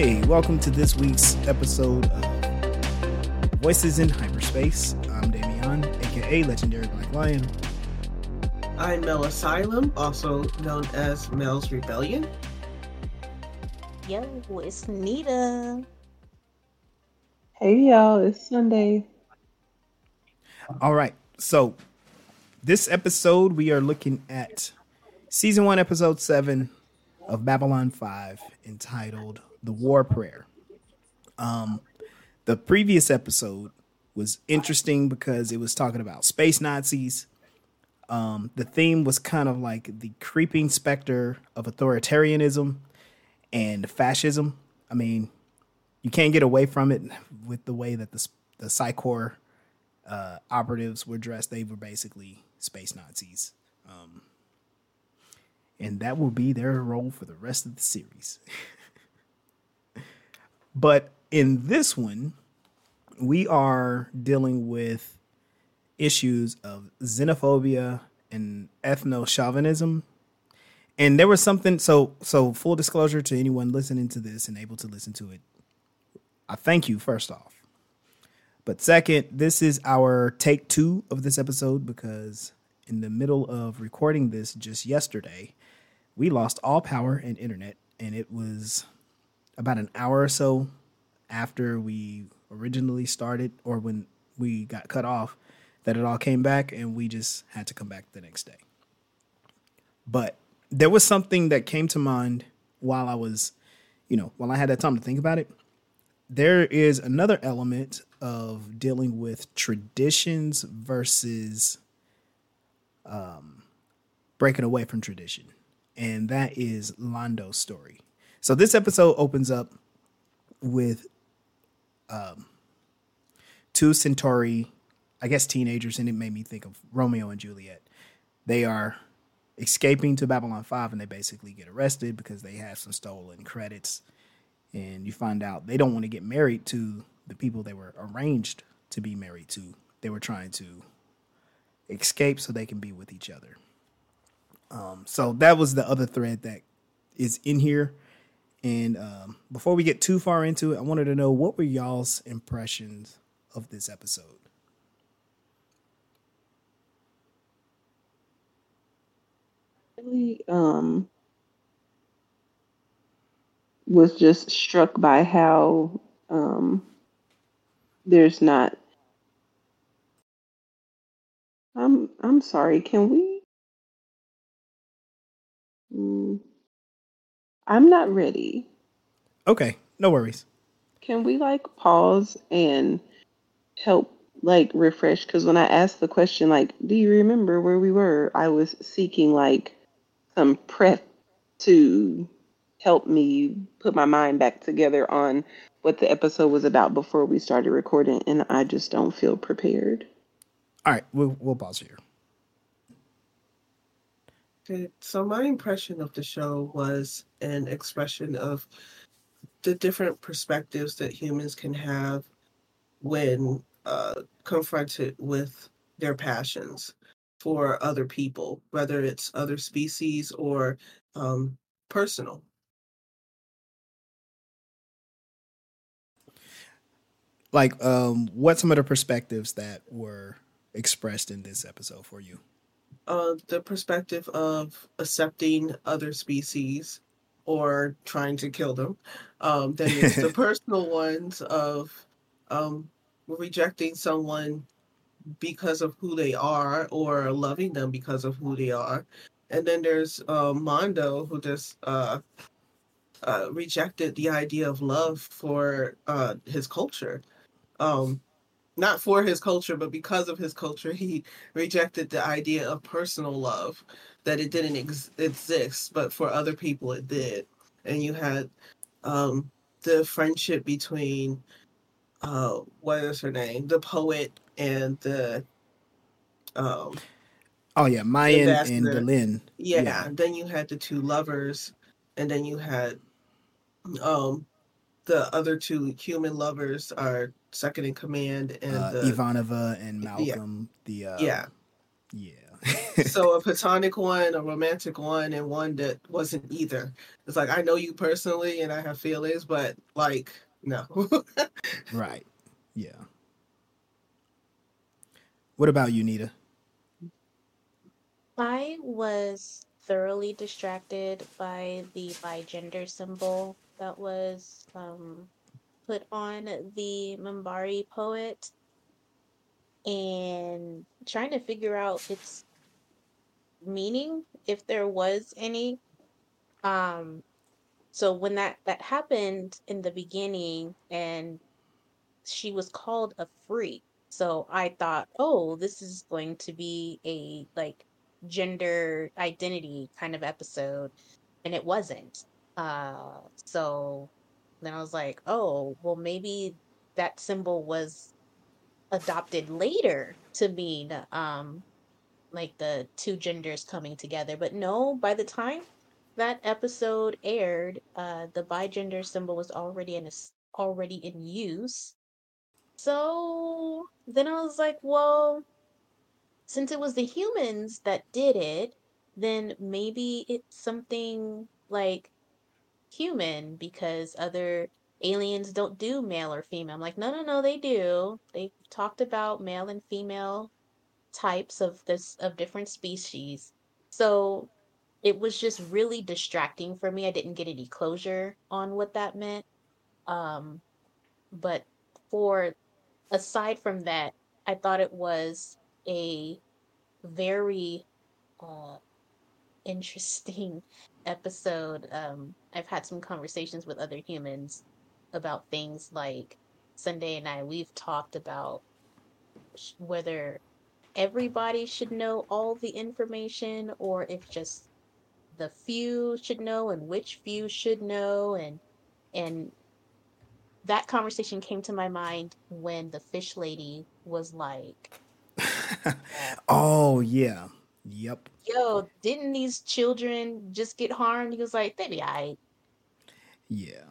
Hey, welcome to this week's episode of Voices in Hyperspace. I'm Damian, aka Legendary Black Lion. I'm Mel Asylum, also known as Mel's Rebellion. Yo, it's Nita. Hey y'all, it's Sunday. All right, so this episode we are looking at season one, episode seven of Babylon 5, entitled The War Prayer. Um, the previous episode was interesting because it was talking about space Nazis. Um, the theme was kind of like the creeping specter of authoritarianism and fascism. I mean, you can't get away from it with the way that the the Psi Corps uh, operatives were dressed. They were basically space Nazis, um, and that will be their role for the rest of the series. but in this one, we are dealing with issues of xenophobia and ethno chauvinism. And there was something so so full disclosure to anyone listening to this and able to listen to it. I thank you first off. But second, this is our take 2 of this episode because in the middle of recording this just yesterday, we lost all power and internet and it was about an hour or so after we originally started or when we got cut off that it all came back and we just had to come back the next day. But there was something that came to mind while I was, you know, while I had that time to think about it. There is another element of dealing with traditions versus um, breaking away from tradition, and that is Londo's story. So this episode opens up with um, two Centauri, I guess teenagers, and it made me think of Romeo and Juliet. They are escaping to Babylon 5 and they basically get arrested because they have some stolen credits. And you find out they don't want to get married to the people they were arranged to be married to. They were trying to escape so they can be with each other. Um, so that was the other thread that is in here. And um, before we get too far into it, I wanted to know what were y'all's impressions of this episode? Really, um, was just struck by how um, there's not. I'm I'm sorry. Can we? Mm, I'm not ready. Okay, no worries. Can we like pause and help like refresh? Because when I asked the question, like, do you remember where we were? I was seeking like some prep to help me put my mind back together on what the episode was about before we started recording, and I just don't feel prepared. All right, we'll we'll pause here. Okay, so my impression of the show was an expression of the different perspectives that humans can have when uh, confronted with their passions for other people, whether it's other species or um, personal. Like, um, what some of the perspectives that were expressed in this episode for you? Uh, the perspective of accepting other species or trying to kill them. Um, then it's the personal ones of um, rejecting someone because of who they are or loving them because of who they are. And then there's uh, Londo who just uh, uh, rejected the idea of love for uh, his culture. Um, not for his culture, but because of his culture, he rejected the idea of personal love, that it didn't ex- exist, but for other people it did. And you had um, the friendship between, uh, what is her name? The poet and the. Um, oh, yeah, Mayan and. Delenn. yeah, Yeah. then you had the two lovers, and then you had um, the other two human lovers are second in command, and Uh, the, Ivanova and Yeah. Malcolm. The uh, yeah, yeah. so a platonic one, a romantic one, and one that wasn't either. It's like I know you personally and I have feelings, but like no. right. Yeah. What about you, Nita? I was thoroughly distracted by the bi gender symbol that was um, put on the Minbari poet and trying to figure out its meaning, if there was any. Um, so when that that happened in the beginning, and she was called a freak, so I thought, oh, this is going to be a like gender identity kind of episode, and it wasn't. Uh, so then I was like, oh, well, maybe that symbol was adopted later to mean um like the two genders coming together. But no, by the time that episode aired, uh, the bigender symbol was already in a, already in use. So then I was like, well, since it was the humans that did it, then maybe it's something like human because other aliens don't do male or female. I'm like, no, no, no, they do. They've talked about male and female types of this of different species. So it was just really distracting for me. I didn't get any closure on what that meant. Um, but for aside from that, I thought it was a very uh, interesting episode. Um, I've had some conversations with other humans about things like Sunday and I. We've talked about whether everybody should know all the information or if just the few should know and which few should know and and that conversation came to my mind when the fish lady was like oh yeah yep. Yo didn't these children just get harmed? He was like they be I. yeah.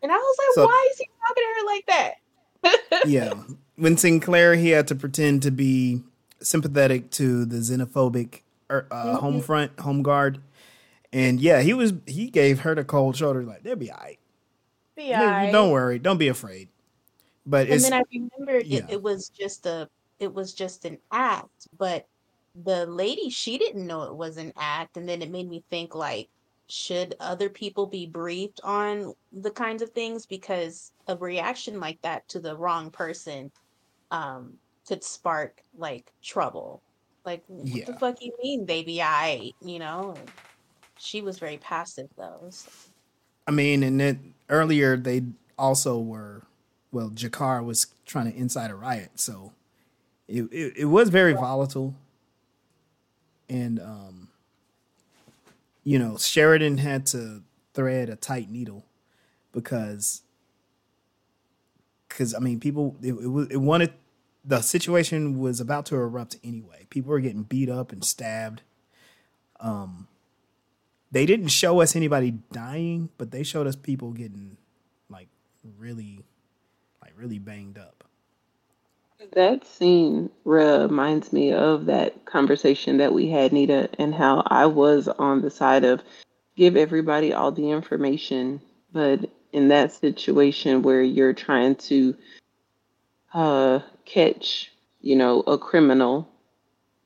And i was like so, why is he talking to her like that? Yeah. When sinclair he had to pretend to be sympathetic to the xenophobic er, uh, mm-hmm. home front home guard. And yeah he was he gave her the cold shoulder like they'll be all right be all right. don't worry. Don't be afraid. But and then i remembered yeah. it, it was just a it was just an act but the lady she didn't know it was an act and then it made me think like should other people be briefed on the kinds of things because a reaction like that to the wrong person um could spark like trouble. Like, what yeah. the fuck you mean, baby? I, you know, she was very passive though. So. I mean, and then earlier they also were, well, G'Kar was trying to incite a riot, so it it, it was very volatile, and um, you know, Sheridan had to thread a tight needle because because I mean, people it, it, it wanted the situation was about to erupt anyway. People were getting beat up and stabbed. Um, they didn't show us anybody dying, but they showed us people getting like really, like really banged up. That scene reminds me of that conversation that we had, Nita, and how I was on the side of give everybody all the information, but in that situation where you're trying to uh, catch, you know, a criminal,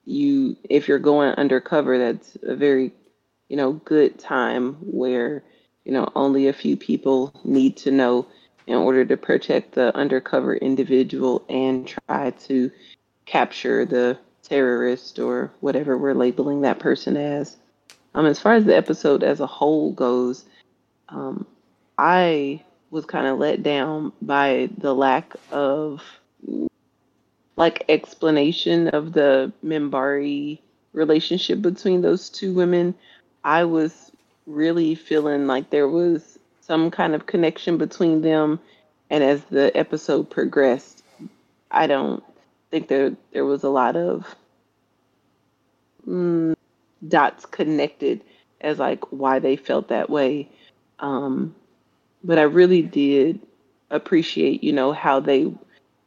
you if you're going undercover, that's a very, you know, good time where, you know, only a few people need to know in order to protect the undercover individual and try to capture the terrorist or whatever we're labeling that person as. Um, as far as the episode as a whole goes, um, I was kind of let down by the lack of like explanation of the Minbari relationship between those two women. I was really feeling like there was some kind of connection between them and as the episode progressed, I don't think there there was a lot of mm, dots connected as like why they felt that way. Um, but I really did appreciate, you know, how they,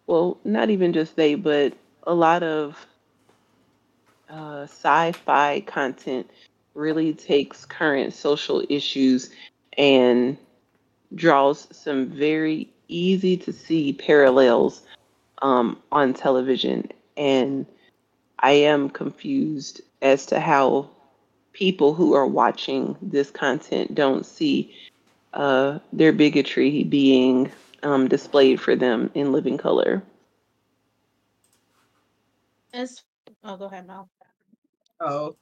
well, not even just they, but a lot of uh, sci-fi content really takes current social issues and draws some very easy to see parallels um, on television. And I am confused as to how people who are watching this content don't see uh, their bigotry being um, displayed for them in living color. As oh, go ahead, Mel. Oh,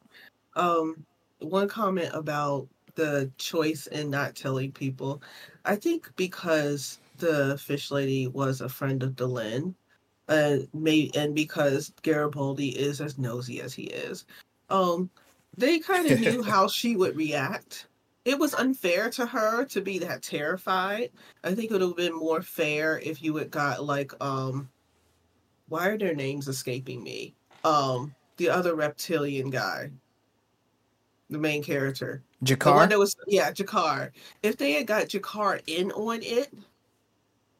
um, one comment about the choice in not telling people. I think because the fish lady was a friend of Delenn, and may and because Garibaldi is as nosy as he is, um, they kind of knew how she would react. It was unfair to her to be that terrified. I think it would have been more fair if you had got like um why are their names escaping me? Um the other reptilian guy. The main character. The one G'Kar. that was yeah, G'Kar. If they had got G'Kar in on it,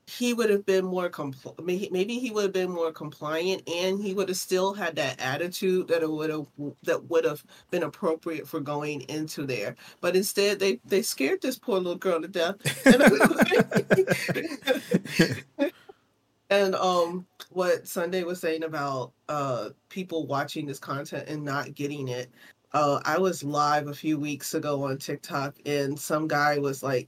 he would have been more compl- maybe he would have been more compliant and he would have still had that attitude that it would have that would have been appropriate for going into there but instead they they scared this poor little girl to death and, and um what sunday was saying about uh people watching this content and not getting it uh i was live a few weeks ago on tiktok and some guy was like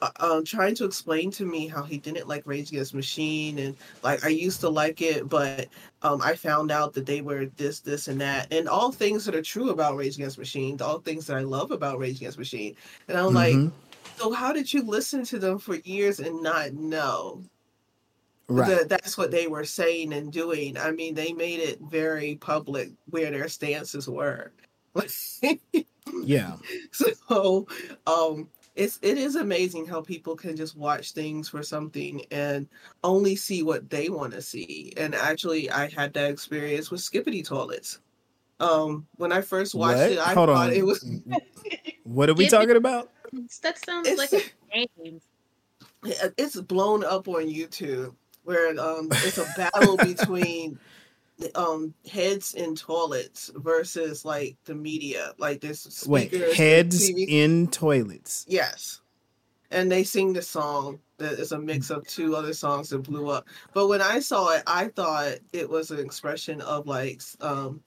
uh, um, trying to explain to me how he didn't like Rage Against Machine and like I used to like it, but um, I found out that they were this, this, and that, and all things that are true about Rage Against Machine, all things that I love about Rage Against Machine, and I'm like, Mhm. so how did you listen to them for years and not know right. that that's what they were saying and doing? I mean, they made it very public where their stances were. yeah. so um it's it is amazing how people can just watch things for something and only see what they want to see and actually i had that experience with skibidi toilets um when i first watched What? it i Hold thought on. it was What are we Give talking about? That sounds It's- like a game. it's blown up on youtube where um it's a battle between um heads in toilets versus like the media like this Wait, heads in toilets. Yes. And they sing the song that is a mix of two other songs that blew up. But when I saw it, I thought it was an expression of like um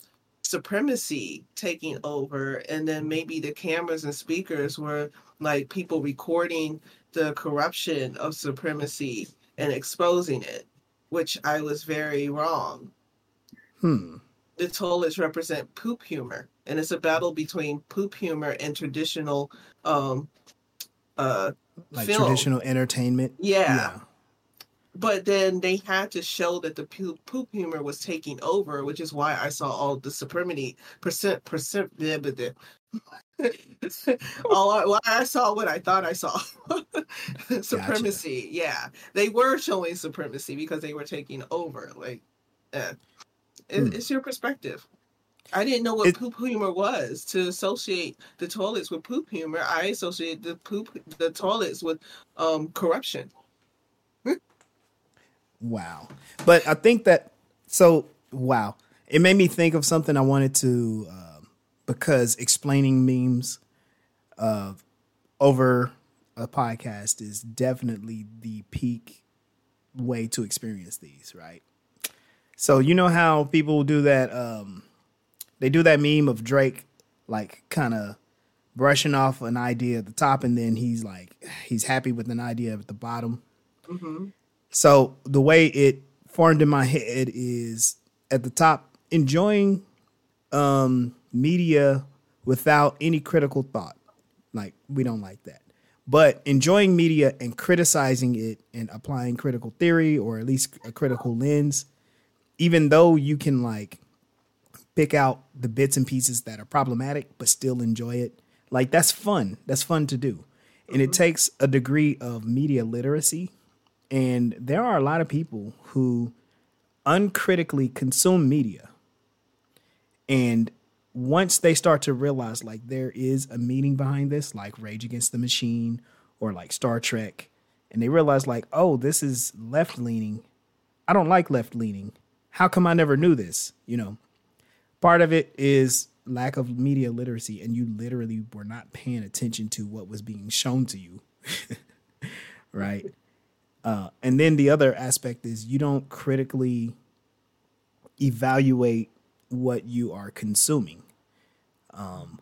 supremacy taking over and then maybe the cameras and speakers were like people recording the corruption of supremacy and exposing it, which I was very wrong Hmm. the toilets represent poop humor and it's a battle between poop humor and traditional um uh Like Film. traditional entertainment. yeah, yeah but then they had to show that the poop, poop humor was taking over which is why i saw all the supremacy percent percent blah, blah, blah. all I, why I saw what I thought I saw supremacy yeah they were showing supremacy because they were taking over like eh. It- Hmm. it's your perspective I didn't know what It- poop humor was. To associate the toilets with poop humor, I associate the poop the toilets with um corruption. Wow. But I think that so wow. It made me think of something I wanted to um, because explaining memes uh, over a podcast is definitely the peak way to experience these, right? So you know how people do that um they do that meme of Drake like kind of brushing off an idea at the top and then he's like he's happy with an idea at the bottom. hmm So the way it formed in my head is at the top, enjoying um, media without any critical thought. Like we don't like that. But enjoying media and criticizing it and applying critical theory or at least a critical lens, even though you can like pick out the bits and pieces that are problematic but still enjoy it, like that's fun. That's fun to do. And it mm-hmm. takes a degree of media literacy and there are a lot of people who uncritically consume media. And once they start to realize like there is a meaning behind this, like Rage Against the Machine or like Star Trek, and they realize like, oh, this is left leaning. I don't like left leaning. How come I never knew this? You know. part of it is lack of media literacy, and you literally were not paying attention to what was being shown to you, right? Uh, and then the other aspect is you don't critically evaluate what you are consuming. Um,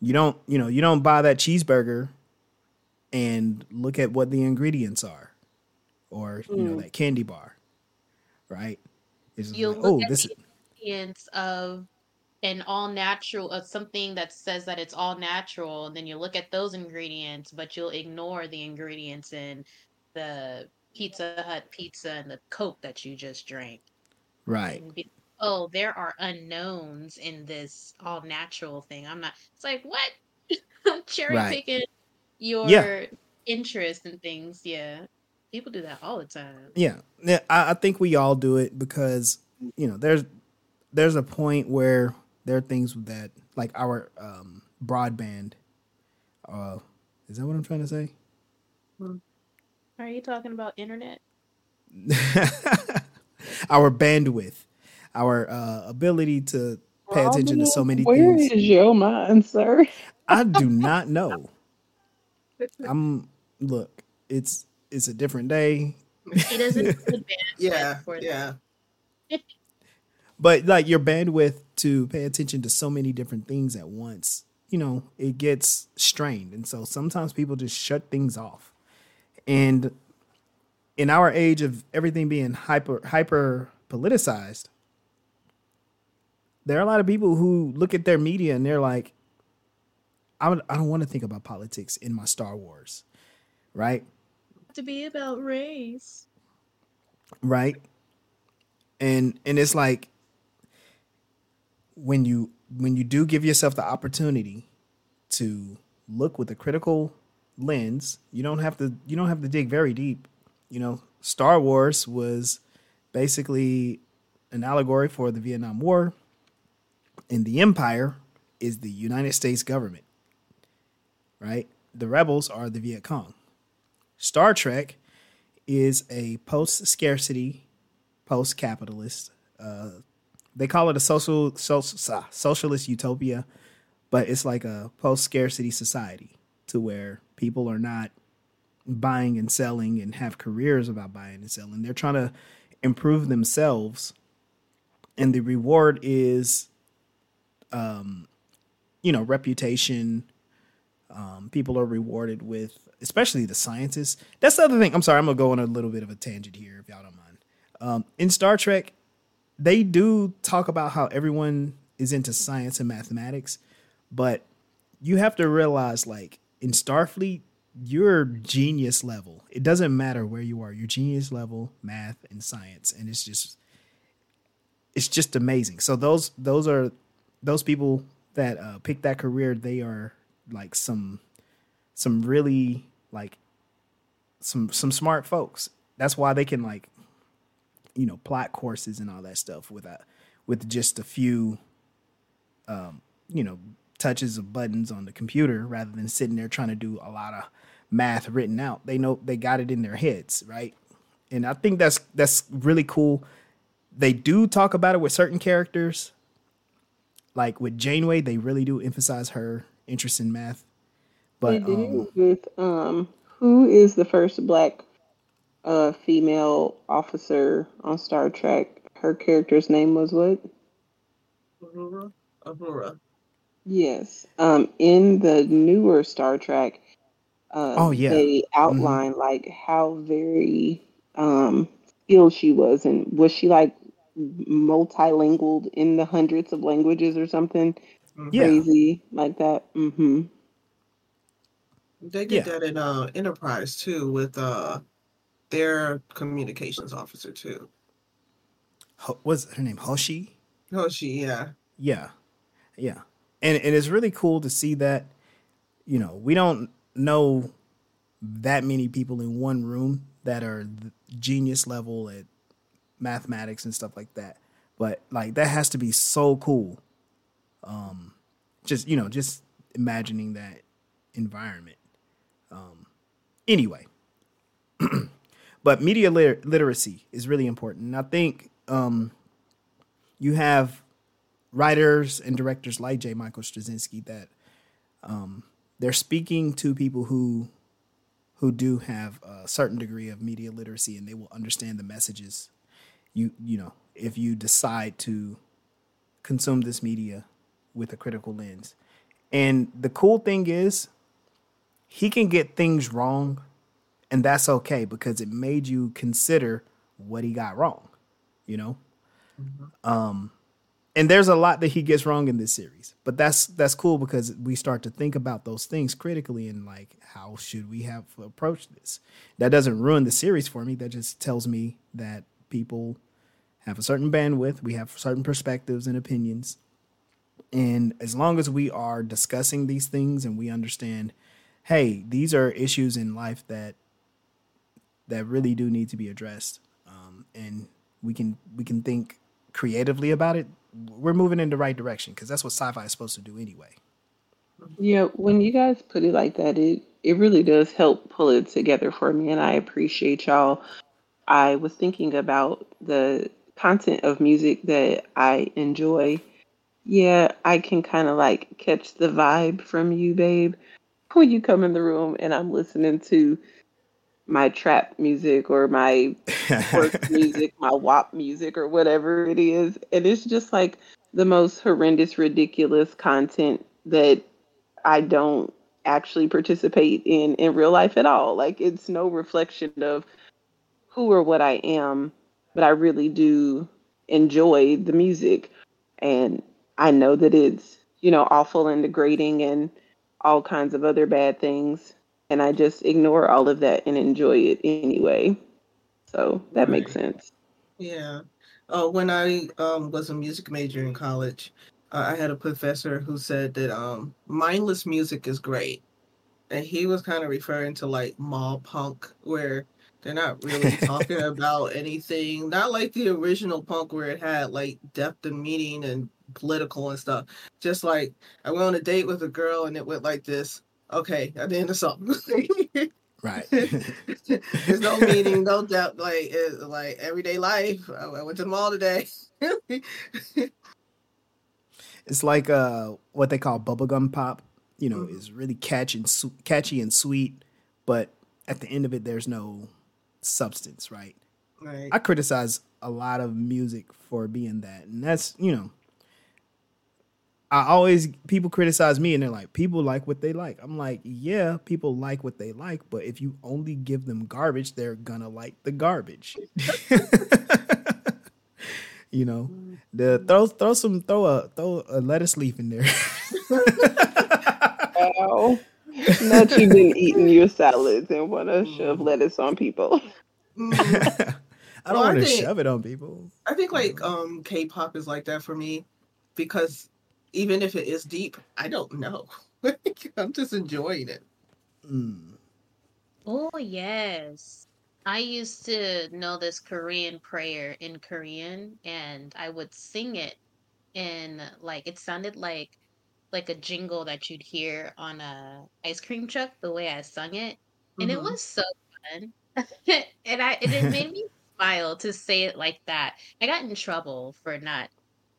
you don't, you know, you don't buy that cheeseburger and look at what the ingredients are, or you know, Mm. that candy bar, right? It's You'll like, look oh, at this. the ingredients of an all natural of something that says that it's all natural, and then you look at those ingredients, but you'll ignore the ingredients in the Pizza Hut pizza and the Coke that you just drank. Right. Be, oh, there are unknowns in this all natural thing. I'm not. It's like what? Cherry Right. picking your Yeah. interest in things. Yeah, people do that all the time. Yeah, yeah. I, I think we all do it because you know there's there's a point where there are things that like our um, broadband. Uh, is that what I'm trying to say? Are you talking about internet? our bandwidth, our uh, ability to pay attention to so many Where things. is your mind, sir? I do not know. I'm look. It's it's a different day, It doesn't have the bandwidth Yeah, for yeah. but like your bandwidth to pay attention to so many different things at once, you know, it gets strained, and so sometimes people just shut things off. And in our age of everything being hyper hyper politicized, there are a lot of people who look at their media and they're like, I, would, I don't want to think about politics in my Star Wars, right? To be about race. right? And and it's like when you when you do give yourself the opportunity to look with a critical lens you don't have to you don't have to dig very deep. You know star wars was basically an allegory for the vietnam war and the empire is the united states government. Right? The rebels are the viet cong star trek is a post scarcity, post capitalist. Uh, they call it a social, social socialist utopia, but it's like a post scarcity society to where people are not buying and selling and have careers about buying and selling. They're trying to improve themselves, and the reward is, um, you know, reputation. Um, people are rewarded with, especially the scientists. That's the other thing. I'm sorry, I'm gonna go on a little bit of a tangent here, if y'all don't mind. Um, in Star Trek, they do talk about how everyone is into science and mathematics, but you have to realize, like in Starfleet, you're genius level. It doesn't matter where you are. You're genius level math and science, and it's just it's just amazing. So those those are those people that uh, pick that career. They are like some some really like some some smart folks. That's why they can like you know plot courses and all that stuff with a with just a few um you know touches of buttons on the computer rather than sitting there trying to do a lot of math written out. They know they got it in their heads, right? And I think that's that's really cool. They do talk about it with certain characters. Like with Janeway, they really do emphasize her interest in math. They But did um, with um, who is the first black uh female officer on Star Trek? Her character's name was what? Uhura. Uhura. Yes. Um, in the newer Star Trek, uh, Oh, yeah. they outline like how very um skilled she was, and was she like multilingual in the hundreds of languages or something Yeah. crazy like that? Mm-hmm. They did Yeah. that in uh, Enterprise too with uh, their communications officer too. Ho- what's her name? Hoshi? Hoshi, yeah. Yeah. Yeah. And and it's really cool to see that, you know, we don't know that many people in one room that are genius level at mathematics and stuff like that. But like that has to be so cool. Um just, you know, just imagining that environment. Um anyway. but media lit- literacy is really important. And I think um you have writers and directors like J. Michael Straczynski that um, they're speaking to people who who do have a certain degree of media literacy and they will understand the messages you you know if you decide to consume this media with a critical lens and the cool thing is he can get things wrong and that's okay because it made you consider what he got wrong you know? Mm-hmm. um and there's a lot that he gets wrong in this series but that's that's cool because we start to think about those things critically and like how should we have approached this? That doesn't ruin the series for me. That just tells me that people have a certain bandwidth we have certain perspectives and opinions and as long as we are discussing these things and we understand hey these are issues in life that that really do need to be addressed um, and we can we can think creatively about it we're moving in the right direction because that's what sci-fi is supposed to do anyway. Yeah, when you guys put it like that, it it really does help pull it together for me, and I appreciate y'all. I was thinking about the content of music that I enjoy. Yeah, I can kind of like catch the vibe from you, babe, when you come in the room and I'm listening to my trap music or my work music, my WAP music or whatever it is. And it's just like the most horrendous, ridiculous content that I don't actually participate in in real life at all. Like it's no reflection of who or what I am, but I really do enjoy the music. And I know that it's, you know, awful and degrading and all kinds of other bad things and I just ignore all of that and enjoy it anyway. So that right. makes sense. Yeah. Uh, when I um, was a music major in college, uh, I had a professor who said that um, mindless music is great. And he was kind of referring to like mall punk, where they're not really talking about anything, not like the original punk where it had like depth and meaning and political and stuff. Just like I went on a date with a girl and it went like this okay, at the end of something. right. There's no meaning, no depth. Like it, like everyday life. I, I went to the mall today. it's like uh what they call bubblegum pop. You know, mm-hmm. is really catchy and su- catchy and sweet, but at the end of it, there's no substance. Right. Right. I criticize a lot of music for being that, and that's you know I always people criticize me and they're like, people like what they like. I'm like, yeah, people like what they like, but if you only give them garbage, they're gonna like the garbage. you know, the throw throw some throw a throw a lettuce leaf in there. Ow. Not you been eating your salads and want to shove mm. lettuce on people. I don't well, want to shove it on people. I think like um K-pop is like that for me because even if it is deep, I don't know. I'm just enjoying it. Mm. Oh yes. I used to know this Korean prayer in Korean and I would sing it in like it sounded like like a jingle that you'd hear on a ice cream truck the way I sung it. And mm-hmm. it was so fun. and I and it made me smile to say it like that. I got in trouble for not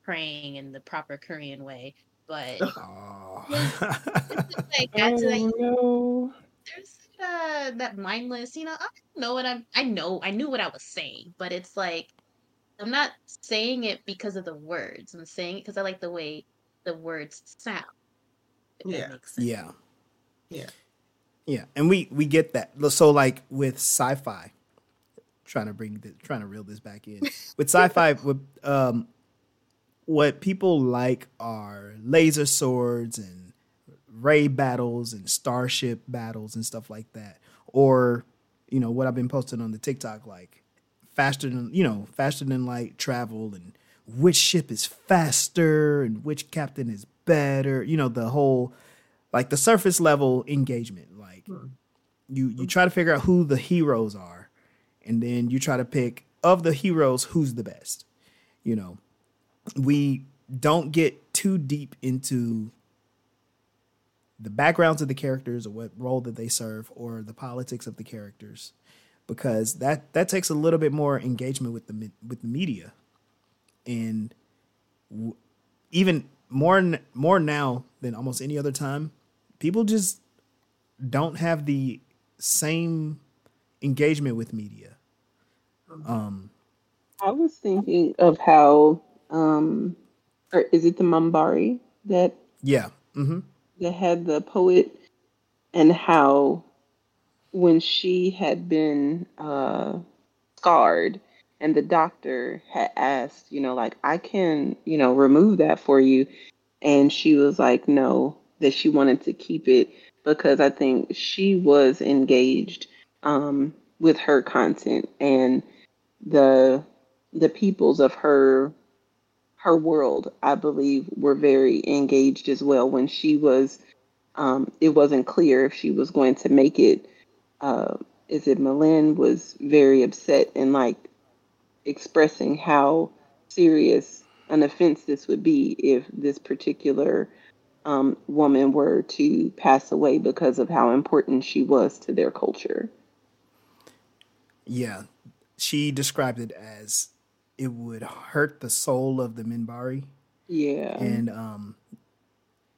praying in the proper Korean way. But oh. like, oh, like, no. there's uh, that mindless, you know, I know what I'm I know I knew what I was saying, but it's like I'm not saying it because of the words. I'm saying it because I like the way the words sound. Yeah. Yeah. Yeah. Yeah. And we we get that. So like with sci-fi, trying to bring the, trying to reel this back in. With sci-fi with um what people like are laser swords and ray battles and starship battles and stuff like that. Or, you know, what I've been posting on the TikTok, like faster than, you know, faster than light travel and which ship is faster and which captain is better. You know, the whole, like the surface level engagement. Like hmm. you, you try to figure out who the heroes are and then you try to pick of the heroes who's the best, you know we don't get too deep into the backgrounds of the characters or what role that they serve or the politics of the characters because that that takes a little bit more engagement with the with the media and w- even more more now than almost any other time, people just don't have the same engagement with media. Um, I was thinking of how, um, or is it the Minbari that yeah. hmm that had the poet, and how when she had been uh, scarred, and the doctor had asked, you know, like I can, you know, remove that for you, and she was like, no, that she wanted to keep it because I think she was engaged um, with her content and the the peoples of her her world, I believe, were very engaged as well. When she was, um, it wasn't clear if she was going to make it. Uh, is it Malin was very upset and like expressing how serious an offense this would be if this particular um, woman were to pass away because of how important she was to their culture. Yeah. She described it as it would hurt the soul of the Minbari. Yeah. And um,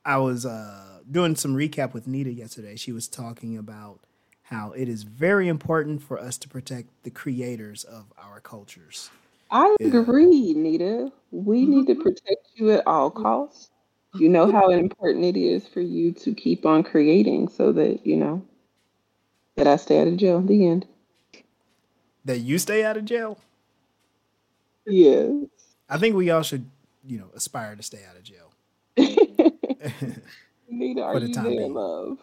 I was uh, doing some recap with Nita yesterday. She was talking about how it is very important for us to protect the creators of our cultures. I Yeah. agree, Nita. We need to protect you at all costs. You know how important it is for you to keep on creating so that, you know, that I stay out of jail. In the end. That you stay out of jail. Yes. I think we all should, you know, aspire to stay out of jail. Nita, are For the you time there, being. love?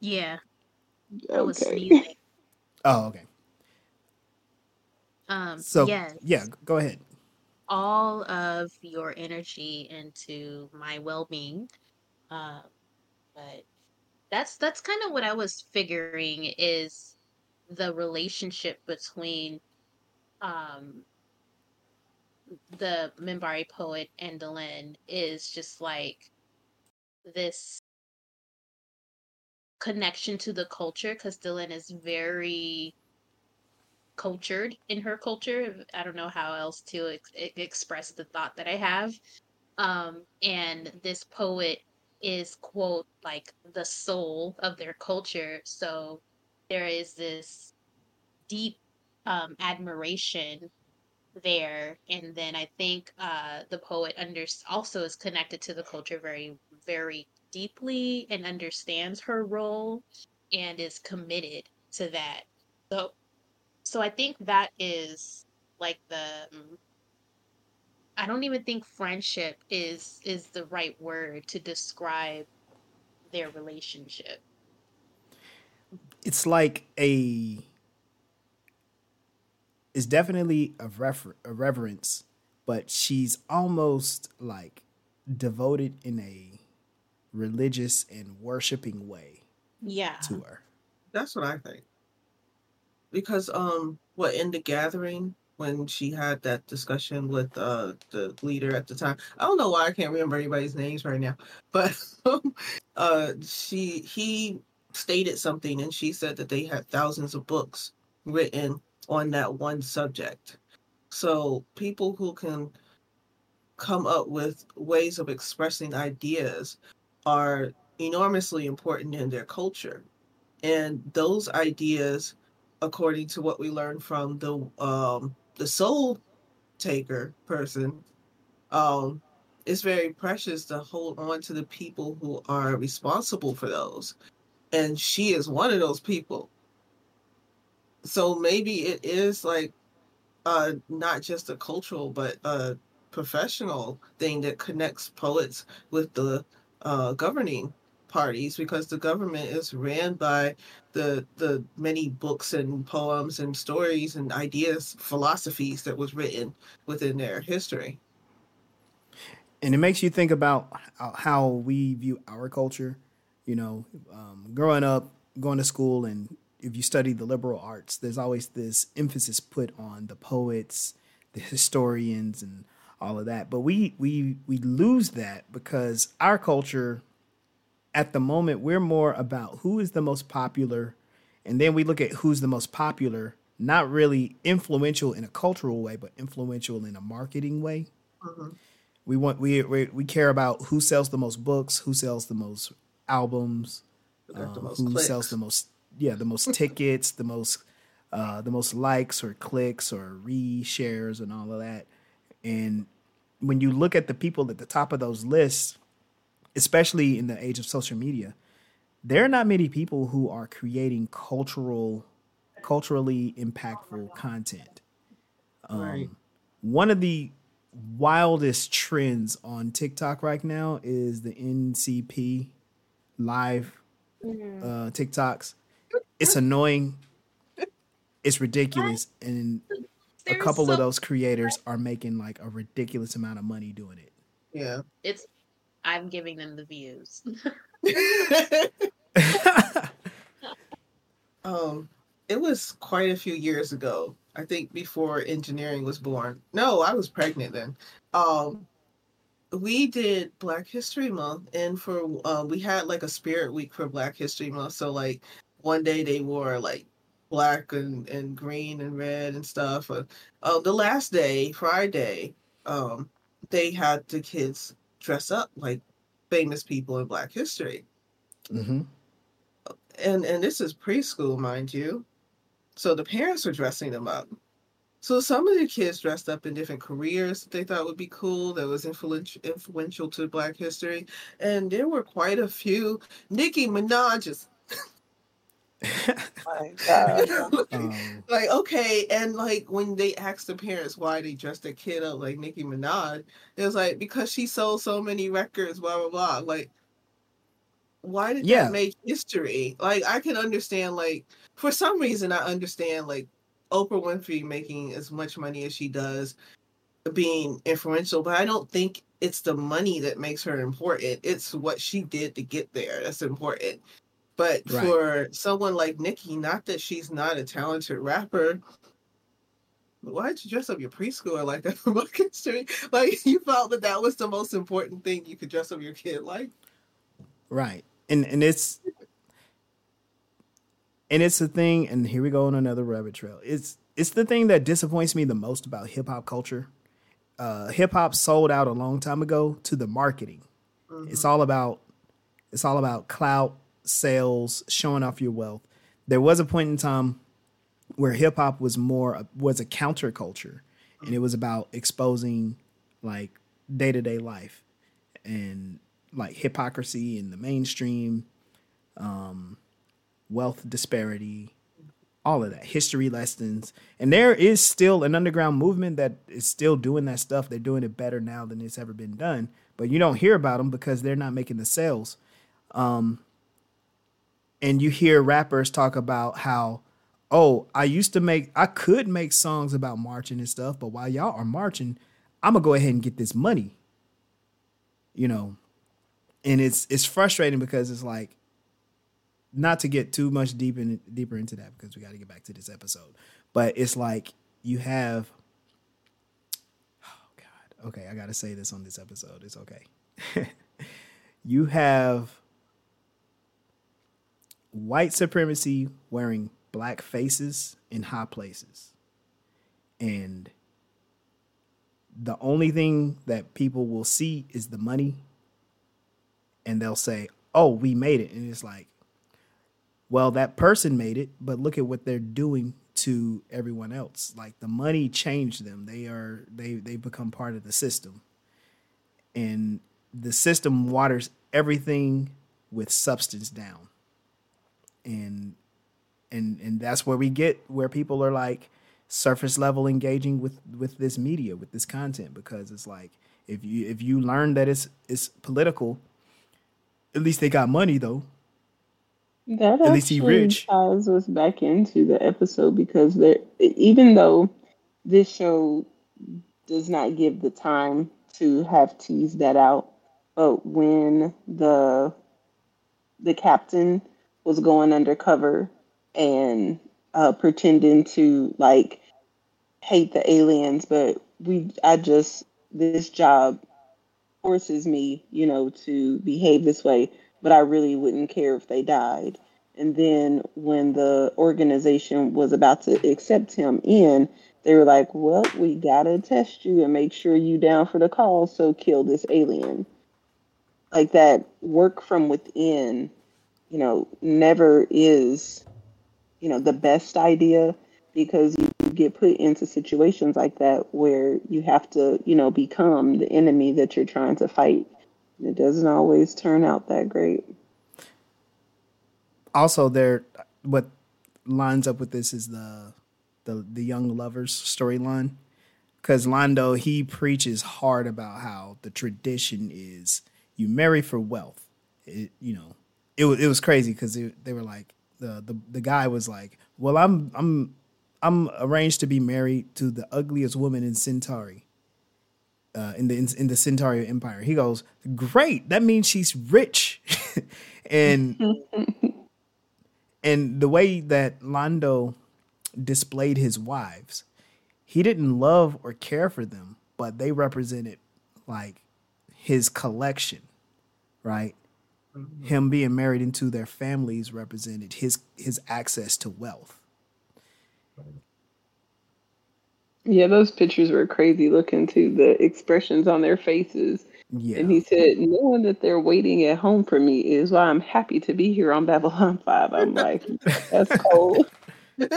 Yeah, I was Okay. sneezing. oh, okay. Um, So yes, yeah, go ahead. all of your energy into my well-being. Um, but that's that's kind of what I was figuring is the relationship between um the Minbari poet and Delenn is just like this connection to the culture because Delenn is very cultured in her culture. I don't know how else to ex- express the thought that I have. Um, and this poet is quote like the soul of their culture. So there is this deep um, admiration there, and then I think uh, the poet under also is connected to the culture very very deeply and understands her role and is committed to that. So so I think that is like the I don't even think friendship is is the right word to describe their relationship. It's like a. It's definitely a, refer- a reverence, but she's almost like devoted in a religious and worshiping way Yeah. to her. That's what I think. Because um what in the gathering when she had that discussion with uh the leader at the time. I don't know why I can't remember anybody's names right now. But uh she he stated something and she said that they had thousands of books written on that one subject. So people who can come up with ways of expressing ideas are enormously important in their culture. And those ideas according to what we learned from the um the soul taker person um it's very precious to hold on to the people who are responsible for those. And she is one of those people so maybe it is like uh not just a cultural but a professional thing that connects poets with the uh governing parties because the government is ran by the the many books and poems and stories and ideas philosophies that was written within their history and it makes you think about how- we view our culture. You know, um, growing up, going to school, and if you study the liberal arts, there's always this emphasis put on the poets, the historians, and all of that. But we we we lose that because our culture, at the moment, we're more about who is the most popular, and then we look at who's the most popular, not really influential in a cultural way, but influential in a marketing way Mhm. We want we, we we care about who sells the most books, who sells the most albums, um, who clicks. sells the most yeah the most tickets, the most uh, the most likes or clicks or reshares and all of that. And when you look at the people at the top of those lists, especially in the age of social media, there are not many people who are creating cultural, culturally impactful content. Um, Right. One of the wildest trends on TikTok right now is the NPC live Mhm. uh, TikToks. It's annoying. It's ridiculous, and a couple so- of those creators are making like a ridiculous amount of money doing it. Yeah. It's I'm giving them the views. um, it was quite a few years ago. I think before engineering was born. No, I was pregnant then. Um, we did Black History Month, and for uh, we had like a Spirit Week for Black History Month. So like one day they wore like black and, and green and red and stuff. Uh, uh, the last day, Friday, um, they had the kids dress up like famous people in Black history hmm and and this is preschool, mind you. So the parents were dressing them up. So some of the kids dressed up in different careers that they thought would be cool, that was influential influential to Black history, and there were quite a few Nicki Minaj's. My Um, like okay, and like when they asked the parents why they dressed their kid up like Nicki Minaj, it was like because she sold so many records, blah blah blah. Like, why did Yeah. that make history? Like, I can understand. Like, for some reason, I understand like Oprah Winfrey making as much money as she does, being influential, but I don't think it's the money that makes her important. It's what she did to get there that's important. But Right. for someone like Nicki, not that she's not a talented rapper, why did you dress up your preschooler like that for Black History? Like you felt that that was the most important thing you could dress up your kid like. right, and and it's and it's the thing. And here we go on another rabbit trail. It's it's the thing that disappoints me the most about hip hop culture. Uh, hip hop sold out a long time ago to the marketing. It's all about it's all about clout, sales, showing off your wealth. There was a point in time where hip hop was more was a counterculture, and it was about exposing like day to day life and like hypocrisy in the mainstream, um, wealth disparity, all of that, history lessons. And there is still an underground movement that is still doing that stuff. They're doing it better now than it's ever been done, but you don't hear about them because they're not making the sales. Um, and you hear rappers talk about how, oh, I used to make, I could make songs about marching and stuff, but while y'all are marching, I'm gonna go ahead and get this money. You know, and it's it's frustrating because it's like, not to get too much deep in, deeper into that because we got to get back to this episode, but it's like you have. Oh God. Okay, I gotta say this on this episode. It's okay. you have white supremacy wearing black faces in high places. And the only thing that people will see is the money. And they'll say, oh, we made it. And it's like, well, that person made it, but look at what they're doing to everyone else. Like the money changed them. They are they they become part of the system. And the system waters everything with substance down and and and that's where we get where people are like surface level engaging with with this media with this content because it's like if you if you learn that it's it's political at least they got money though That At least he rich. ties us back into the episode because there, even though this show does not give the time to have teased that out, but when the the captain was going undercover and uh, pretending to like hate the aliens, but we, I just this job forces me, you know, to behave this way, but I really wouldn't care if they died. And then when the organization was about to accept him in, they were like, "Well, we gotta test you and make sure you down for the call, so kill this alien." Like that work from within, you know, never is, you know, the best idea because you get put into situations like that where you have to, you know, become the enemy that you're trying to fight. It doesn't always turn out that great. Also, there, what lines up with this is the the the young lovers storyline, because Londo he preaches hard about how the tradition is you marry for wealth. It, you know, it was it was crazy because they were like the, the the guy was like, well, I'm I'm I'm arranged to be married to the ugliest woman in Centauri. Uh, in the in, in the Centauri Empire, he goes, "Great, that means she's rich," and and the way that Londo displayed his wives, he didn't love or care for them, but they represented like his collection, right? Mm-hmm. Him being married into their families represented his his access to wealth. Yeah, those pictures were crazy looking too. The expressions on their faces. Yeah. And he said, knowing that they're waiting at home for me is why I'm happy to be here on Babylon 5. I'm like, that's cold.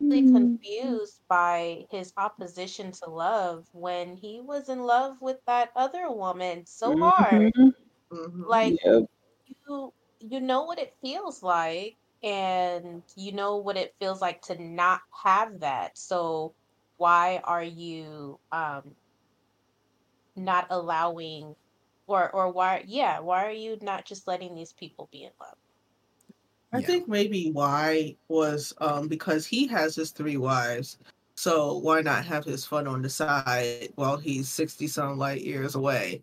Really confused by his opposition to love when he was in love with that other woman so hard. Mm-hmm. Like yep. you you know what it feels like and you know what it feels like to not have that. So why are you um not allowing or or why yeah, why are you not just letting these people be in love? I yeah. think maybe why was um because he has his three wives. So why not have his fun on the side while he's 60 some light years away?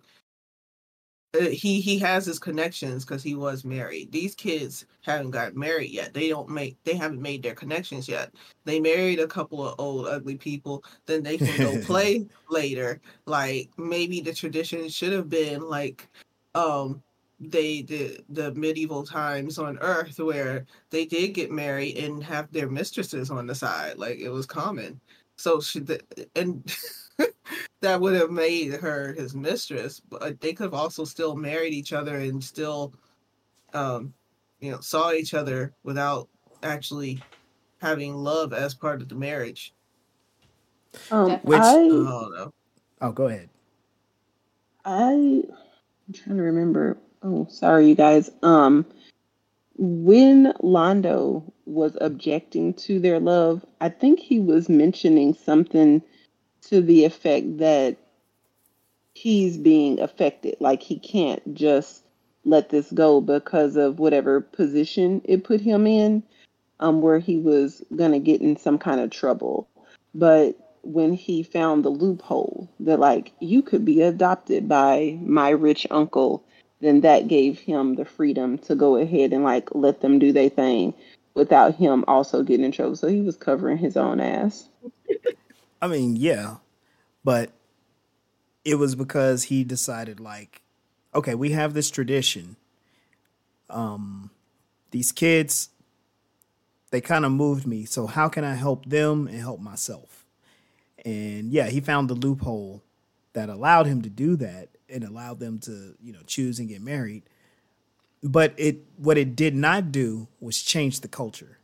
Uh, he he has his connections because he was married. These kids haven't got married yet. They don't make they haven't made their connections yet. They married a couple of old ugly people. Then they can go play later. Like maybe the tradition should have been like um they did the medieval times on earth where they did get married and have their mistresses on the side like it was common so she and that would have made her his mistress, but they could have also still married each other and still, um, you know, saw each other without actually having love as part of the marriage. Um, Which I, oh, oh, go ahead. I, I'm trying to remember. Oh, sorry, you guys. Um, when Londo was objecting to their love, I think he was mentioning something to the effect that he's being affected. Like he can't just let this go because of whatever position it put him in, um, where he was gonna get in some kind of trouble. But when he found the loophole that like you could be adopted by my rich uncle, then that gave him the freedom to go ahead and like let them do their thing without him also getting in trouble. So he was covering his own ass. I mean, yeah, but it was because he decided like, okay, we have this tradition. Um, these kids, they kind of moved me. So how can I help them and help myself? And yeah, he found the loophole that allowed him to do that and allowed them to, you know, choose and get married. But it what it did not do was change the culture.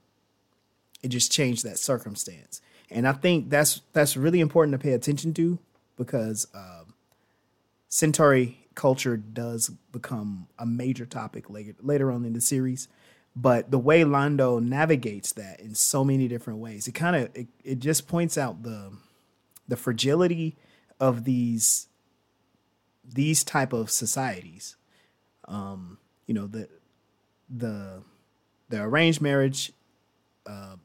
It just changed that circumstance and I think that's that's really important to pay attention to because um, Centauri culture does become a major topic later later on in the series. But the way Londo navigates that in so many different ways, it kind of it, it just points out the the fragility of these these type of societies. Um, you know the the the arranged marriage uh,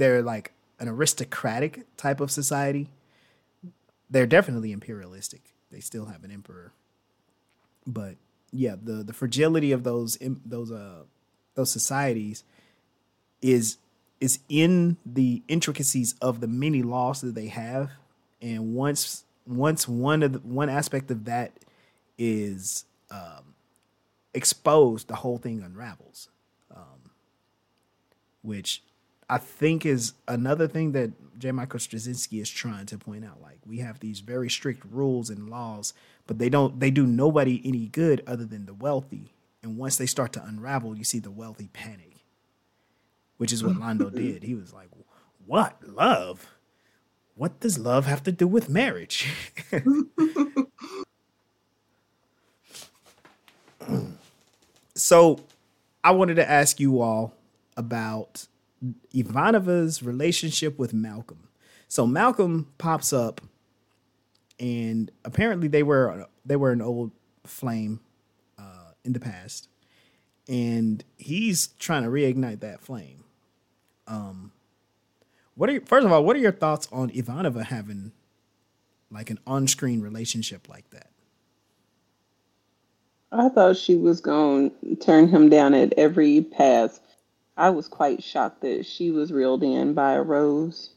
they're like an aristocratic type of society. They're definitely imperialistic. They still have an emperor, but yeah, the the fragility of those those uh those societies is is in the intricacies of the many laws that they have, and once once one of the, one aspect of that is um, exposed, the whole thing unravels. Um, which I think is another thing that J. Michael Straczynski is trying to point out. Like we have these very strict rules and laws, but they don't they do nobody any good other than the wealthy. And once they start to unravel, you see the wealthy panic, which is what Londo did. He was like, "What love? What does love have to do with marriage?" so, I wanted to ask you all about Ivanova's relationship with Malcolm. So Malcolm pops up, and apparently they were they were an old flame uh, in the past, and he's trying to reignite that flame. Um, what are your, first of all, what are your thoughts on Ivanova having like an on-screen relationship like that? I thought she was going to turn him down at every pass I was quite shocked that she was reeled in by a rose.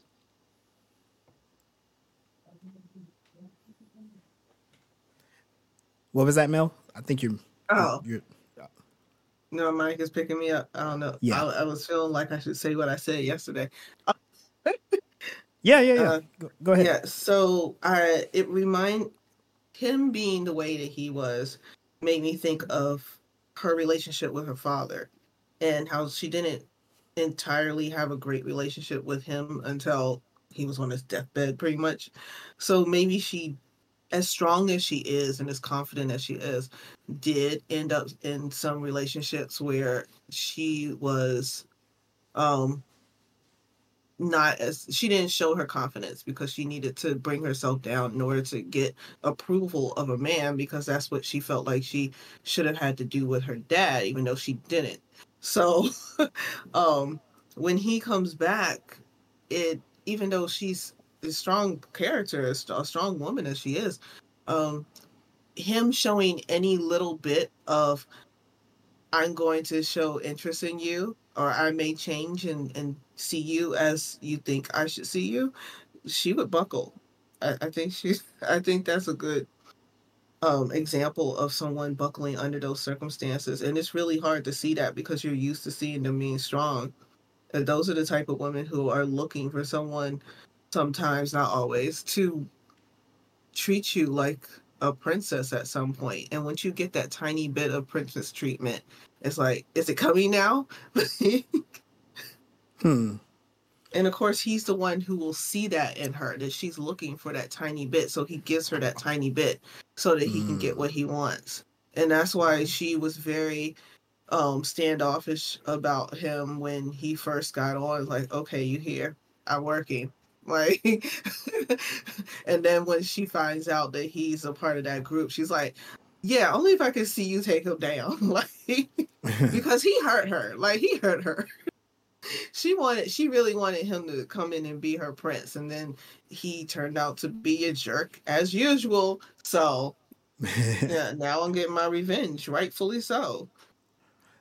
What was that, Mel? I think you're. Oh. You're, no, Mike is picking me up. I don't know. Yeah. I, I was feeling like I should say what I said yesterday. yeah, yeah, yeah. Uh, go, go ahead. Yeah. So I it remind him being the way that he was made me think of her relationship with her father and how she didn't entirely have a great relationship with him until he was on his deathbed pretty much. So maybe she as strong as she is and as confident as she is did end up in some relationships where she was um not as she didn't show her confidence because she needed to bring herself down in order to get approval of a man because that's what she felt like she should have had to do with her dad even though she didn't so um when he comes back it even though she's a strong character a strong woman as she is um him showing any little bit of i'm going to show interest in you or i may change and, and see you as you think i should see you she would buckle. I, I think she's i think that's a good um, example of someone buckling under those circumstances. And it's really hard to see that because you're used to seeing them being strong. And those are the type of women who are looking for someone, sometimes, not always, to treat you like a princess at some point. And once you get that tiny bit of princess treatment, it's like, is it coming now? hmm. And of course, he's the one who will see that in her, that she's looking for that tiny bit. So he gives her that tiny bit so that he mm. can get what he wants. And that's why she was very um standoffish about him when he first got on. Like, okay, you here. I'm working. Like and then when she finds out that he's a part of that group, she's like, Yeah, only if I can see you take him down. like because he hurt her. Like he hurt her she wanted she really wanted him to come in and be her prince and then he turned out to be a jerk as usual. So yeah now i'm getting my revenge rightfully so.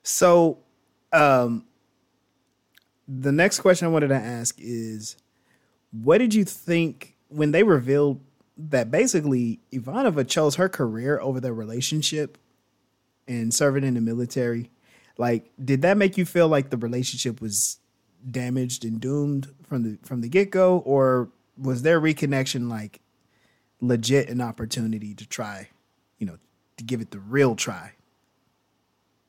So um the next question i wanted to ask is what did you think when they revealed that basically ivanova chose her career over their relationship and serving in the military like did that make you feel like the relationship was damaged and doomed from the from the get-go? Or was their reconnection like legit an opportunity to try you know to give it the real try?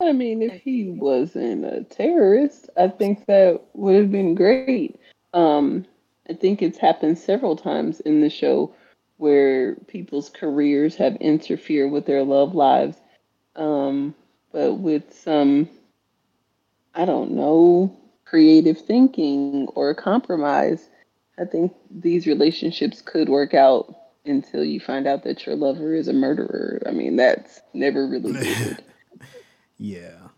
I mean if he wasn't a terrorist i think that would have been great. Um i think it's happened several times in the show where people's careers have interfered with their love lives. Um but with some I don't know, creative thinking or compromise, I think these relationships could work out until you find out that your lover is a murderer. I mean, that's never really good. yeah.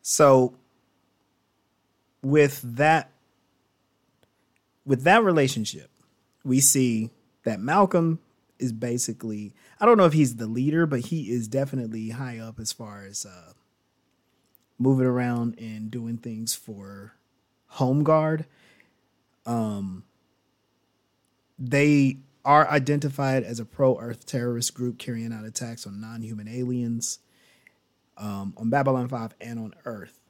So with that with that relationship, we see that Malcolm is basically I don't know if he's the leader, but he is definitely high up as far as uh, moving around and doing things for Home Guard. Um, they are identified as a pro Earth terrorist group carrying out attacks on non human aliens. um, on Babylon Five and on Earth,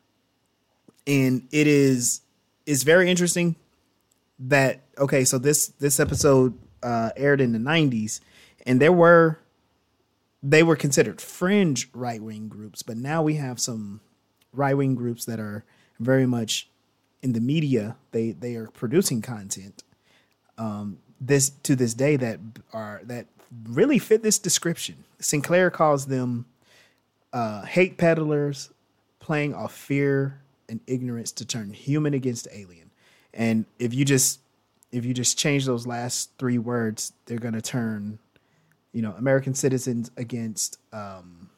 and it is is very interesting that okay. So this this episode uh, aired in the '90s, and there were they were considered fringe right wing groups, but now we have some right wing groups that are very much in the media. They they are producing content um, this to this day that are that really fit this description. Sinclair calls them uh, hate peddlers playing off fear and ignorance to turn human against alien. And if you just if you just change those last three words, they're gonna turn, you know, American citizens against um,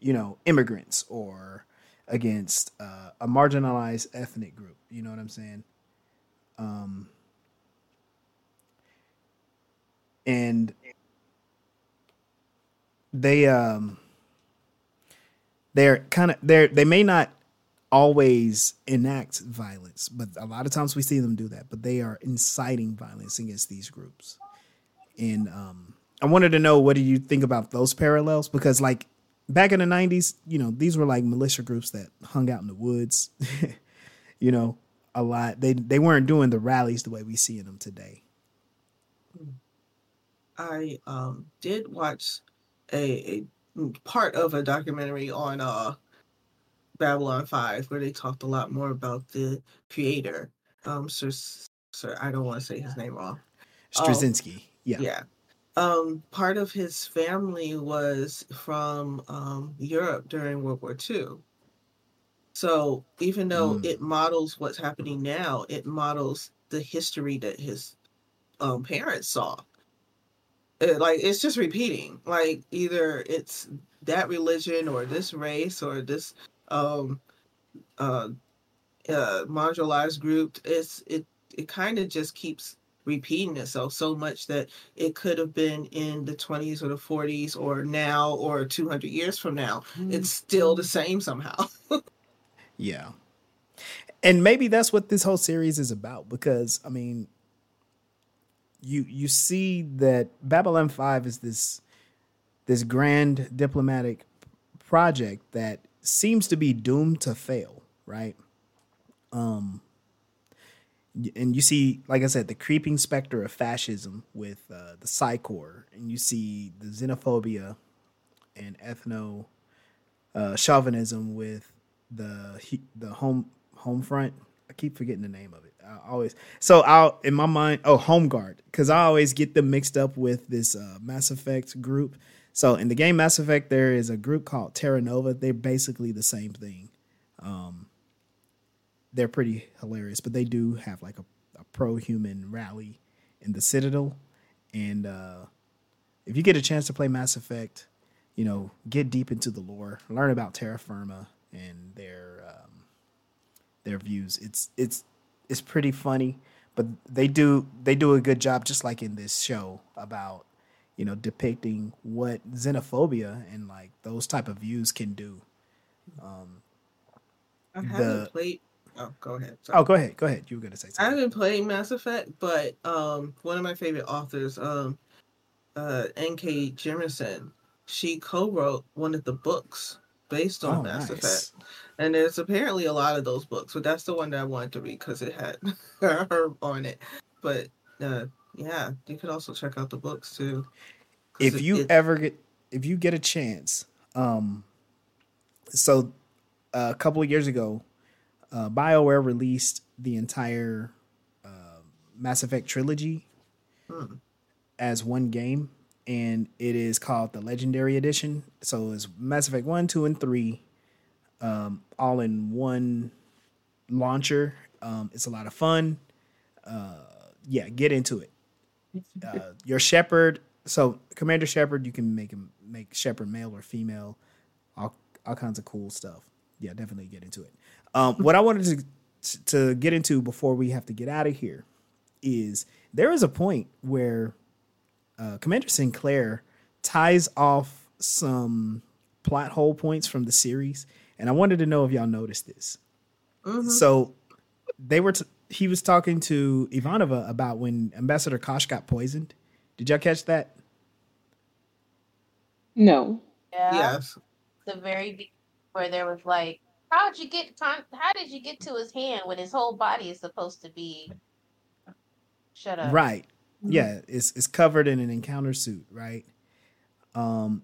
you know, immigrants or against uh, a marginalized ethnic group. You know what I'm saying? Um, and they um they're kind of they're they may not always enact violence but a lot of times we see them do that but they are inciting violence against these groups. And um i wanted to know what do you think about those parallels? Because like back in the 90s you know these were like militia groups that hung out in the woods you know a lot. They they weren't doing the rallies the way we see them today. I um did watch a, a part of a documentary on uh Babylon 5 where they talked a lot more about the creator. Um Sir, Sir I don't want to say his name wrong. straczynski yeah Yeah. Um part of his family was from um Europe during World War II. So even though Mm. it models what's happening now, it models the history that his um, parents saw. It, like it's just repeating. Like either it's that religion or this race or this um, uh, uh, marginalized group. It's it it kind of just keeps repeating itself so much that it could have been in the 20s or the 40s or now or 200 years from now. It's still the same somehow. Yeah. And maybe that's what this whole series is about because I mean you you see that Babylon 5 is this this grand diplomatic project that seems to be doomed to fail, right? Um and you see, like I said, the creeping specter of fascism with uh, the Psi Corps, and you see the xenophobia and ethno uh, chauvinism with the the home home front. I keep forgetting the name of it. I always so I'll in my mind oh home guard because I always get them mixed up with this uh, Mass Effect group. So in the game Mass Effect, there is a group called Terra Nova. They're basically the same thing. Um, they're pretty hilarious, but they do have like a, a pro human rally in the Citadel. And uh, if you get a chance to play Mass Effect, you know, get deep into the lore, learn about Terra Firma and their um, their views. It's it's it's pretty funny, but they do they do a good job, just like in this show about you know depicting what xenophobia and like those type of views can do. Um, I haven't played. Oh, go ahead. Sorry. oh, go ahead, go ahead. You were gonna say something. I haven't played Mass Effect, but um, one of my favorite authors, um, uh, N.K. Jemisin, she co-wrote one of the books based on Oh, Mass nice. Effect, and there's apparently a lot of those books, but that's the one that I wanted to read because it had her on it. But uh, yeah, you could also check out the books too. if it- you it- ever get if you get a chance um so uh, a couple of years ago uh bioware released the entire uh, mass effect trilogy Hmm. as one game and it is called the legendary edition so it's mass effect 1 2 and 3 um all in one launcher um it's a lot of fun uh yeah get into it uh, your Shepard. So Commander Shepard, you can make him make Shepard male or female, all all kinds of cool stuff. Yeah, definitely get into it. Um, what I wanted to to get into before we have to get out of here is there is a point where uh, Commander Sinclair ties off some plot hole points from the series, and I wanted to know if y'all noticed this. Mhm. So they were. T- he was talking to Ivanova about when Ambassador Kosh got poisoned. Did y'all catch that? No. Yeah. Yes. the very be- where there was like, how did you get con- how did you get to his hand when his whole body is supposed to be shut up? Right. Yeah, it's it's covered in an encounter suit, right? Um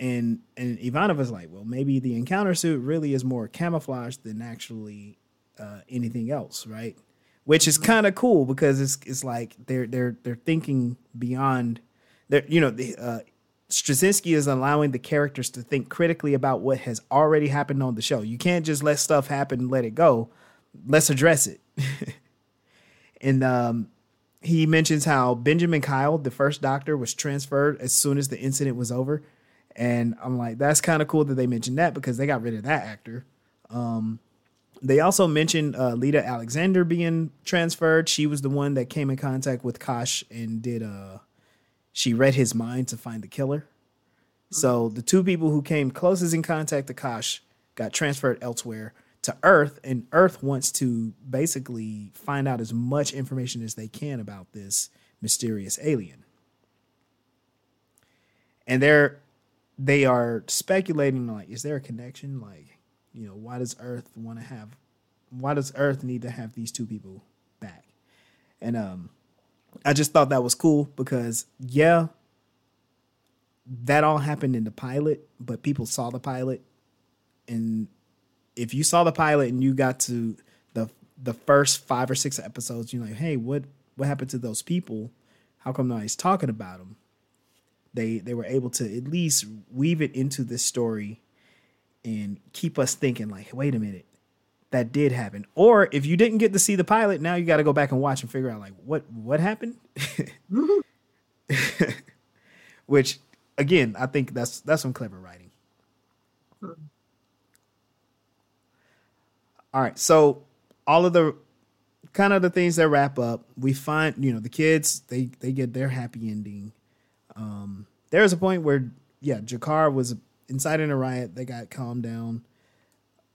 and and Ivanova's like, well, maybe the encounter suit really is more camouflage than actually uh, anything else, right? Which is kind of cool because it's it's like they're they're they're thinking beyond. They're you know the uh, Straczynski is allowing the characters to think critically about what has already happened on the show. You can't just let stuff happen and let it go. Let's address it. and um, he mentions how Benjamin Kyle, the first doctor, was transferred as soon as the incident was over. And I'm like, that's kind of cool that they mentioned that because they got rid of that actor. Um, they also mentioned uh, Lyta Alexander being transferred. She was the one that came in contact with Kosh and did uh she read his mind to find the killer. So the two people who came closest in contact to Kosh got transferred elsewhere to Earth, and Earth wants to basically find out as much information as they can about this mysterious alien. And they're they are speculating like, is there a connection? Like, you know, why does Earth want to have why does Earth need to have these two people back? And um I just thought that was cool because yeah, that all happened in the pilot, but people saw the pilot and if you saw the pilot and you got to the the first five or six episodes, you're like, hey, what what happened to those people? How come nobody's talking about them? They they were able to at least weave it into this story and keep us thinking, like, wait a minute, that did happen. Or if you didn't get to see the pilot, now you got to go back and watch and figure out like what what happened. Which again, I think that's that's some clever writing. All right, so all of the kind of the things that wrap up, we find you know the kids they they get their happy ending. Um, there's a point where yeah, G'Kar was inciting a riot. They got calmed down.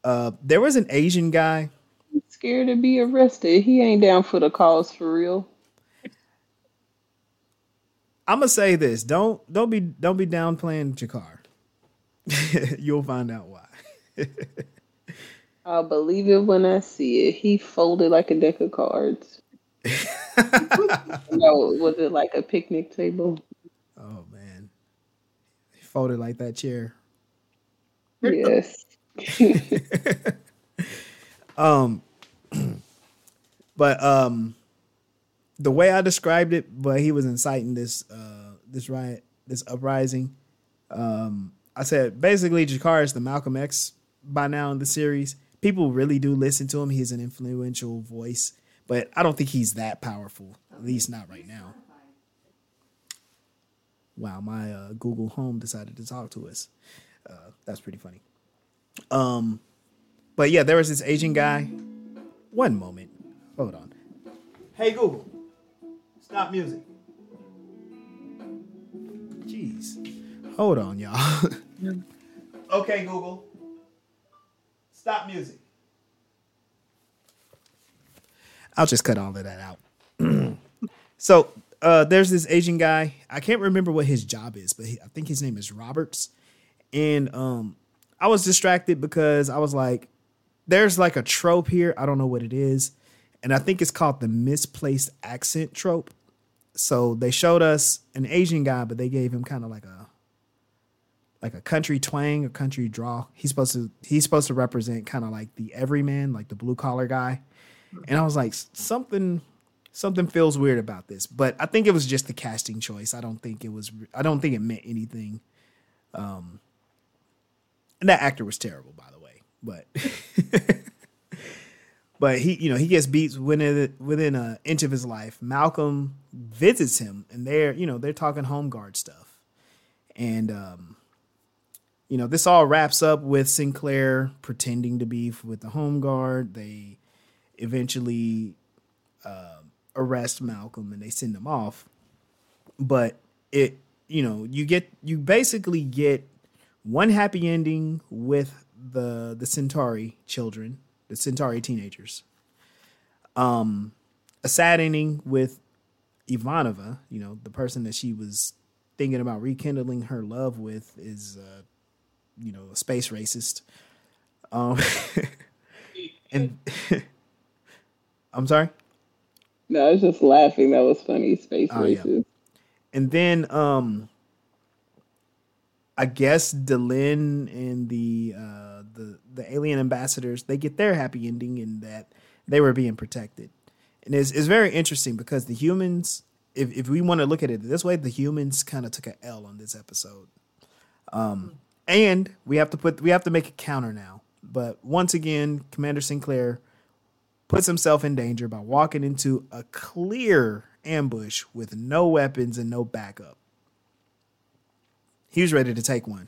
Uh, there was an Asian guy. He's scared to be arrested. He ain't down for the cause for real. I'm gonna say this: don't don't be don't be downplaying G'Kar. You'll find out why. I'll believe it when I see it. He folded like a deck of cards. no, was it like a picnic table? Oh man, he folded like that chair. Yes. um, but um, the way I described it, but he was inciting this uh this riot, this uprising. Um, I said basically G'Kar is the Malcolm X by now in the series. People really do listen to him. He's an influential voice, but I don't think he's that powerful. At least not right now. Wow, my uh, Google Home decided to talk to us. Uh, that's pretty funny. Um, but yeah, there was this Asian guy. One moment. Hold on. Hey Google, stop music. Jeez. Hold on, y'all. okay, Google. Stop music. I'll just cut all of that out. so uh, there's this Asian guy. I can't remember what his job is, but he, I think his name is Roberts. And um, I was distracted because I was like, there's like a trope here. I don't know what it is. And I think it's called the misplaced accent trope. So they showed us an Asian guy, but they gave him kind of like a like a country twang, a country draw. He's supposed to he's supposed to represent kind of like the everyman, like the blue collar guy. And I was like, something something feels weird about this. But I think it was just the casting choice. I don't think it was I don't think it meant anything. Um and that actor was terrible, by the way. But but he, you know, he gets beat within within an inch of his life. Malcolm visits him, and they're, you know, they're talking home guard stuff, and um, you know, this all wraps up with Sinclair pretending to be with the home guard. They eventually uh, arrest Malcolm and they send him off, but it, you know, you get you basically get one happy ending with the the Centauri children, the Centauri teenagers. Um, a sad ending with Ivanova, you know, the person that she was thinking about rekindling her love with is uh, you know, a space racist. Um, and I'm sorry. No, I was just laughing. That was funny. Space Oh, yeah. races. And then um I guess Delenn and the uh the the alien ambassadors they get their happy ending in that they were being protected. And it's it's very interesting because the humans if if we want to look at it this way, the humans kind of took a L on this episode. Um and we have to put we have to make a counter now. But once again, Commander Sinclair puts himself in danger by walking into a clear ambush with no weapons and no backup. He was ready to take one.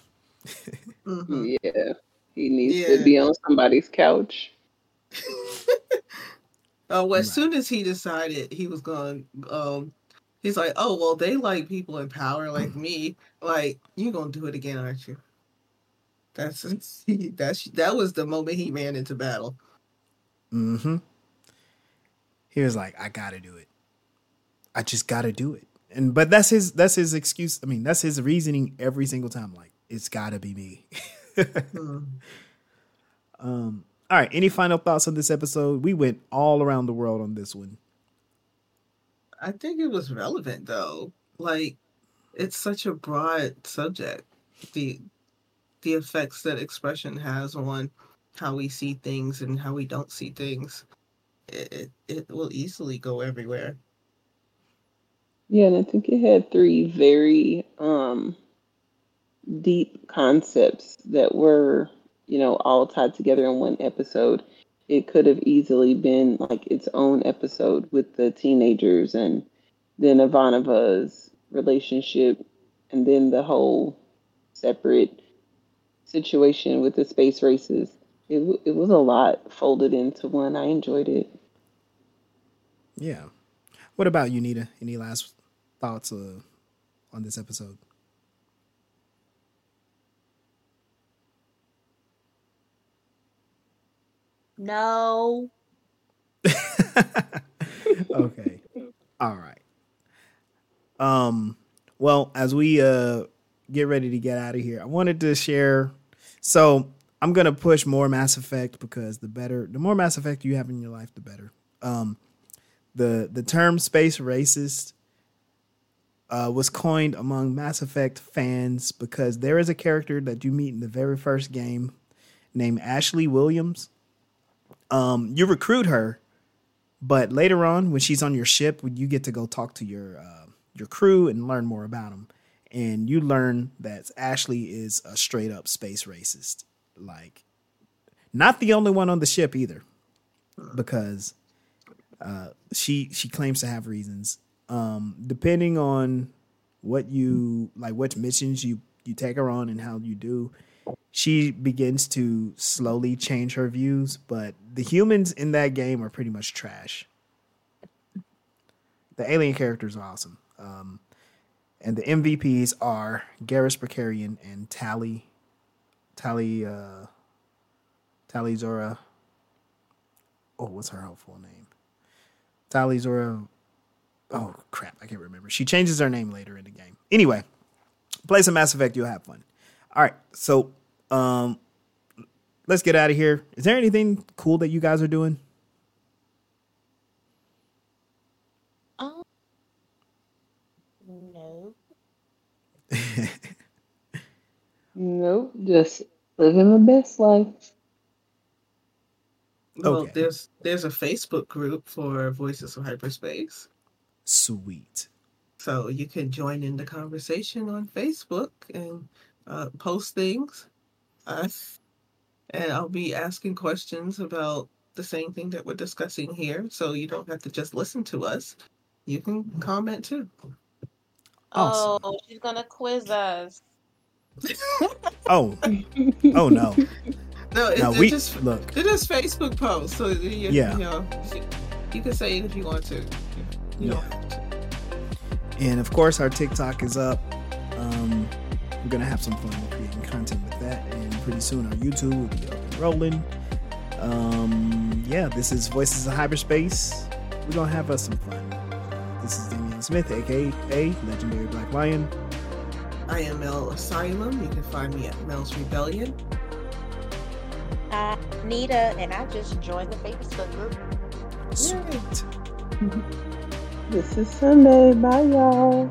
Mhm. Yeah. He needs Yeah. to be on somebody's couch. Oh, well, as Right. soon as he decided he was going, um, he's like, "Oh, well, they like people in power like me. Like, you gonna do it again, aren't you?" That's that's that was the moment he ran into battle. Mm-hmm. He was like, I gotta do it. I just gotta do it. And but that's his that's his excuse. I mean, that's his reasoning every single time. Like, it's gotta be me. Mhm. um, all right. Any final thoughts on this episode? We went all around the world on this one. I think it was relevant though. Like, it's such a broad subject. The the effects that expression has on how we see things and how we don't see things. It it, it will easily go everywhere. Yeah, and I think it had three very um deep concepts that were, you know, all tied together in one episode. It could have easily been like its own episode with the teenagers and then Ivanova's relationship and then the whole separate situation with the space races. It, it was a lot folded into one. I enjoyed it. Yeah. What about you, Nita? Any last thoughts uh, on this episode? No. okay. All right. Um well, as we uh get ready to get out of here, I wanted to share so I'm going to push more Mass Effect because the better the more Mass Effect you have in your life the better. Um the the term space racist uh, was coined among Mass Effect fans because there is a character that you meet in the very first game named Ashley Williams. Um, you recruit her but later on, when she's on your ship, you get to go talk to your uh, your crew and learn more about them, and you learn that Ashley is a straight up space racist. Like, not the only one on the ship either, because uh, she she claims to have reasons. Um, depending on what you like, what missions you you take her on, and how you do, she begins to slowly change her views, but the humans in that game are pretty much trash. The alien characters are awesome. Um, and the MVPs are Garrus Vakarian and Tali Tali uh Tali'Zorah. Oh, what's her whole full name? Tali'Zorah. Oh crap, I can't remember. She changes her name later in the game. Anyway, play some Mass Effect, you'll have fun. All right, so um, let's get out of here. Is there anything cool that you guys are doing? Um, no. Nope, just living the best life. Well, Okay. there's there's a Facebook group for Voices of Hyperspace, Sweet. so you can join in the conversation on Facebook and uh, post things. Uh, and I'll be asking questions about the same thing that we're discussing here, so you don't have to just listen to us. You can comment too. Awesome. Oh, she's gonna quiz us. Oh, oh no, No, it's, no. it's We just look. They're just Facebook posts, so you, Yeah. you know, you can say it if you want to. You don't Yeah. And of course, our TikTok is up. Um, we're gonna have some fun creating content with that, and pretty soon our YouTube will be up and rolling. Um, yeah, this is Voices of Hyperspace. We're gonna have us some fun. This is Damian Smith, aka Legendary Black Lion. I am Mel Asylum. You can find me at Mel's Rebellion. Uh, Nita, and I just joined the Facebook group. Sweet. This is Sunday. Bye, y'all.